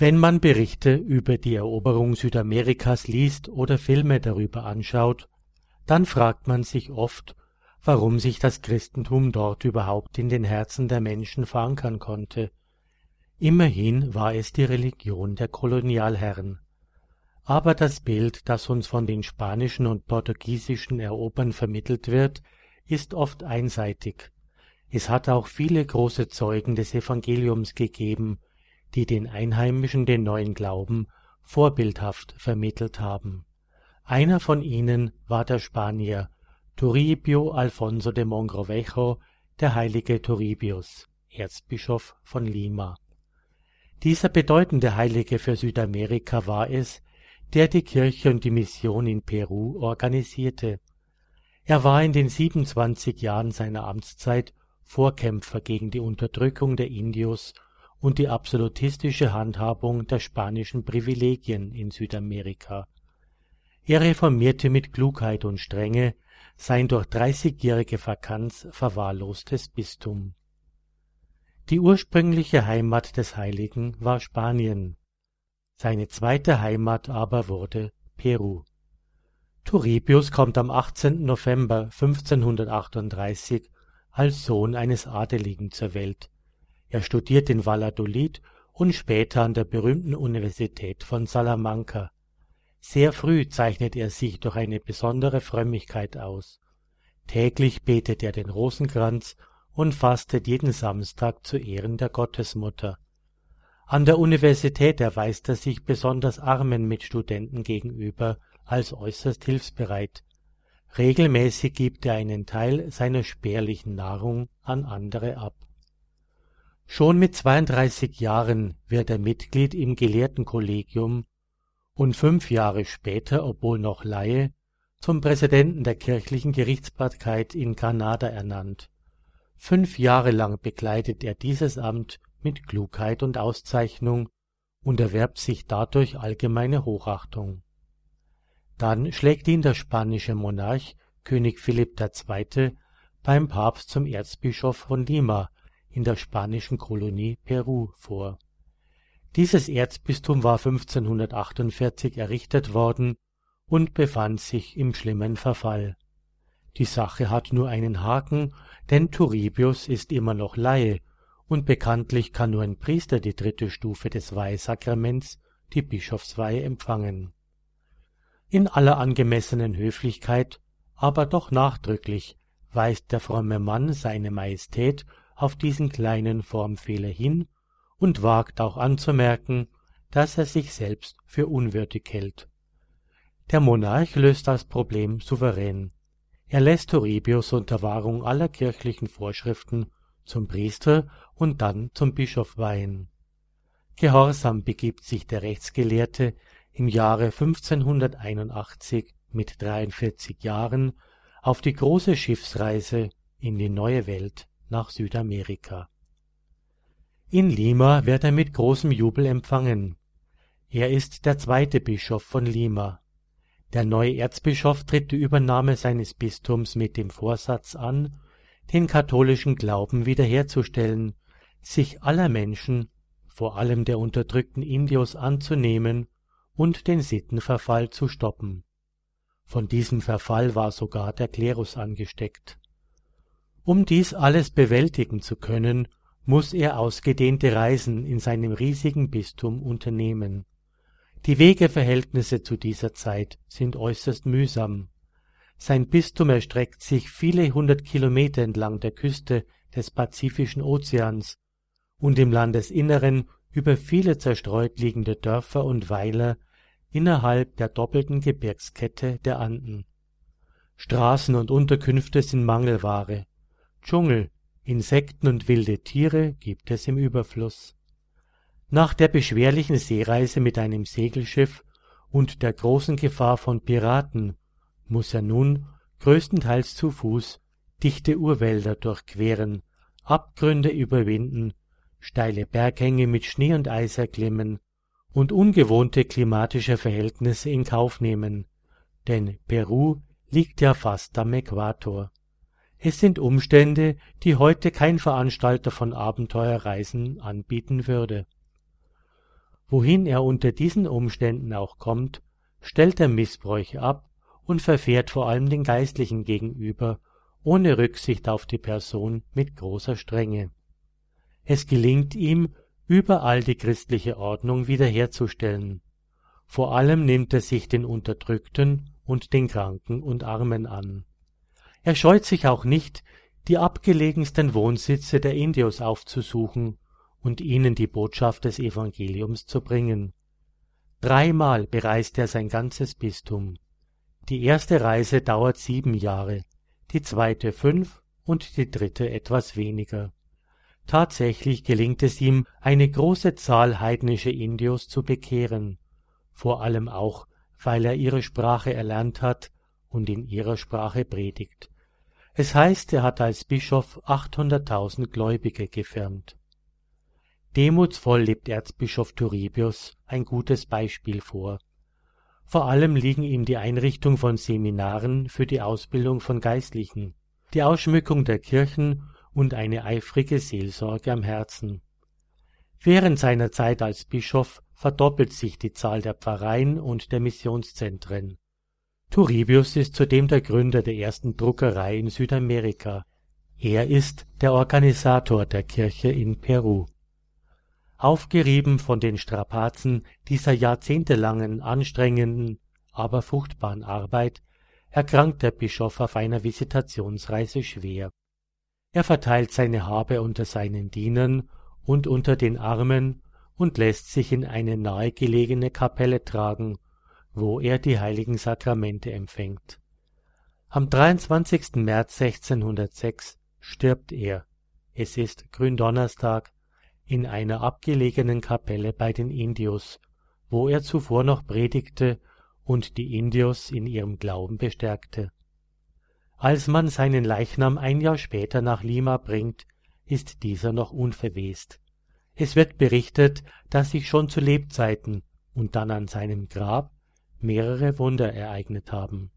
Wenn man Berichte über die Eroberung Südamerikas liest oder Filme darüber anschaut, dann fragt man sich oft, warum sich das Christentum dort überhaupt in den Herzen der Menschen verankern konnte. Immerhin war es die Religion der Kolonialherren. Aber das Bild, das uns von den spanischen und portugiesischen Erobern vermittelt wird, ist oft einseitig. Es hat auch viele große Zeugen des Evangeliums gegeben, die den Einheimischen den neuen Glauben vorbildhaft vermittelt haben. Einer von ihnen war der Spanier Toribio Alfonso de Mogrovejo, der heilige Toribius, Erzbischof von Lima. Dieser bedeutende Heilige für Südamerika war es, der die Kirche und die Mission in Peru organisierte. Er war in den 27 Jahren seiner Amtszeit Vorkämpfer gegen die Unterdrückung der Indios und die absolutistische Handhabung der spanischen Privilegien in Südamerika. Er reformierte mit Klugheit und Strenge sein durch dreißigjährige Vakanz verwahrlostes Bistum. Die ursprüngliche Heimat des Heiligen war Spanien, seine zweite Heimat aber wurde Peru. Turribius kommt am 18. November 1538 als Sohn eines Adeligen zur Welt er studiert in Valladolid und später an der berühmten Universität von Salamanca. Sehr früh zeichnet er sich durch eine besondere Frömmigkeit aus. Täglich betet er den Rosenkranz und fastet jeden Samstag zu Ehren der Gottesmutter. An der Universität erweist er sich besonders armen Mitstudenten gegenüber als äußerst hilfsbereit. Regelmäßig gibt er einen Teil seiner spärlichen Nahrung an andere ab Schon mit 32 Jahren wird er Mitglied im Gelehrtenkollegium und fünf Jahre später, obwohl noch Laie, zum Präsidenten der kirchlichen Gerichtsbarkeit in Granada ernannt. Fünf Jahre lang bekleidet er dieses Amt mit Klugheit und Auszeichnung und erwerbt sich dadurch allgemeine Hochachtung. Dann schlägt ihn der spanische Monarch König Philipp II. beim Papst zum Erzbischof von Lima in der spanischen Kolonie Peru vor. Dieses Erzbistum war 1548 errichtet worden und befand sich im schlimmen Verfall. Die Sache hat nur einen Haken, denn Turribius ist immer noch Laie und bekanntlich kann nur ein Priester die dritte Stufe des Weihsakraments, die Bischofsweihe, empfangen. In aller angemessenen Höflichkeit, aber doch nachdrücklich, weist der fromme Mann seine Majestät auf diesen kleinen Formfehler hin und wagt auch anzumerken, dass er sich selbst für unwürdig hält. Der Monarch löst das Problem souverän. Er lässt Torribius unter Wahrung aller kirchlichen Vorschriften zum Priester und dann zum Bischof weihen. Gehorsam begibt sich der Rechtsgelehrte im Jahre 1581 mit 43 Jahren auf die große Schiffsreise in die neue Welt nach Südamerika. In Lima wird er mit großem Jubel empfangen. Er ist der zweite Bischof von Lima. Der neue Erzbischof tritt die Übernahme seines Bistums mit dem Vorsatz an, den katholischen Glauben wiederherzustellen, sich aller Menschen, vor allem der unterdrückten Indios, anzunehmen und den Sittenverfall zu stoppen. Von diesem Verfall war sogar der Klerus angesteckt. Um dies alles bewältigen zu können, muss er ausgedehnte Reisen in seinem riesigen Bistum unternehmen. Die Wegeverhältnisse zu dieser Zeit sind äußerst mühsam. Sein Bistum erstreckt sich viele hundert Kilometer entlang der Küste des Pazifischen Ozeans und im Landesinneren über viele zerstreut liegende Dörfer und Weiler innerhalb der doppelten Gebirgskette der Anden. Straßen und Unterkünfte sind Mangelware Dschungel, Insekten und wilde Tiere gibt es im Überfluss. Nach der beschwerlichen Seereise mit einem Segelschiff und der großen Gefahr von Piraten muss er nun, größtenteils zu Fuß, dichte Urwälder durchqueren, Abgründe überwinden, steile Berghänge mit Schnee und Eis erklimmen und ungewohnte klimatische Verhältnisse in Kauf nehmen, denn Peru liegt ja fast am Äquator es sind Umstände, die heute kein Veranstalter von Abenteuerreisen anbieten würde. Wohin er unter diesen Umständen auch kommt, stellt er Missbräuche ab und verfährt vor allem den Geistlichen gegenüber ohne Rücksicht auf die Person mit großer Strenge. Es gelingt ihm, überall die christliche Ordnung wiederherzustellen. Vor allem nimmt er sich den Unterdrückten und den Kranken und Armen an. Er scheut sich auch nicht, die abgelegensten Wohnsitze der Indios aufzusuchen und ihnen die Botschaft des Evangeliums zu bringen. Dreimal bereist er sein ganzes Bistum. Die erste Reise dauert sieben Jahre, die zweite fünf und die dritte etwas weniger. Tatsächlich gelingt es ihm, eine große Zahl heidnischer Indios zu bekehren, vor allem auch, weil er ihre Sprache erlernt hat und in ihrer Sprache predigt. Es heißt, er hat als Bischof achthunderttausend Gläubige gefärbt. Demutsvoll lebt Erzbischof Turribius ein gutes Beispiel vor. Vor allem liegen ihm die Einrichtung von Seminaren für die Ausbildung von Geistlichen, die Ausschmückung der Kirchen und eine eifrige Seelsorge am Herzen. Während seiner Zeit als Bischof verdoppelt sich die Zahl der Pfarreien und der Missionszentren. Turribius ist zudem der Gründer der ersten Druckerei in Südamerika. Er ist der Organisator der Kirche in Peru. Aufgerieben von den Strapazen dieser jahrzehntelangen, anstrengenden, aber fruchtbaren Arbeit, erkrankt der Bischof auf einer Visitationsreise schwer. Er verteilt seine Habe unter seinen Dienern und unter den Armen und lässt sich in eine nahegelegene Kapelle tragen, wo er die heiligen Sakramente empfängt. Am 23. März 1606 stirbt er. Es ist Gründonnerstag in einer abgelegenen Kapelle bei den Indios, wo er zuvor noch predigte und die Indios in ihrem Glauben bestärkte. Als man seinen Leichnam ein Jahr später nach Lima bringt, ist dieser noch unverwest. Es wird berichtet, dass sich schon zu Lebzeiten und dann an seinem Grab mehrere Wunder ereignet haben.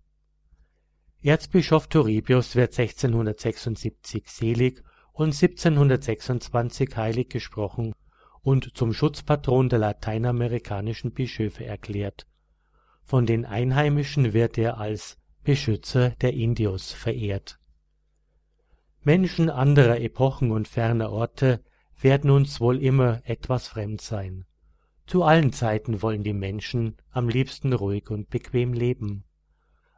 Erzbischof Torribius wird 1676 selig und 1726 heilig gesprochen und zum Schutzpatron der lateinamerikanischen Bischöfe erklärt. Von den Einheimischen wird er als Beschützer der Indios verehrt. Menschen anderer Epochen und ferner Orte werden uns wohl immer etwas fremd sein. Zu allen Zeiten wollen die Menschen am liebsten ruhig und bequem leben.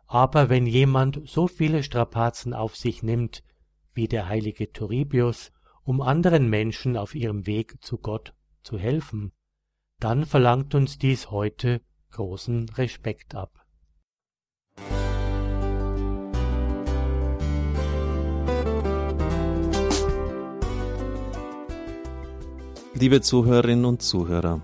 Aber wenn jemand so viele Strapazen auf sich nimmt wie der heilige Turribius, um anderen Menschen auf ihrem Weg zu Gott zu helfen, dann verlangt uns dies heute großen Respekt ab. Liebe Zuhörerinnen und Zuhörer,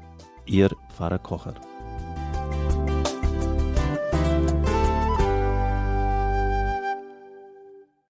Ihr Pfarrer Kocher.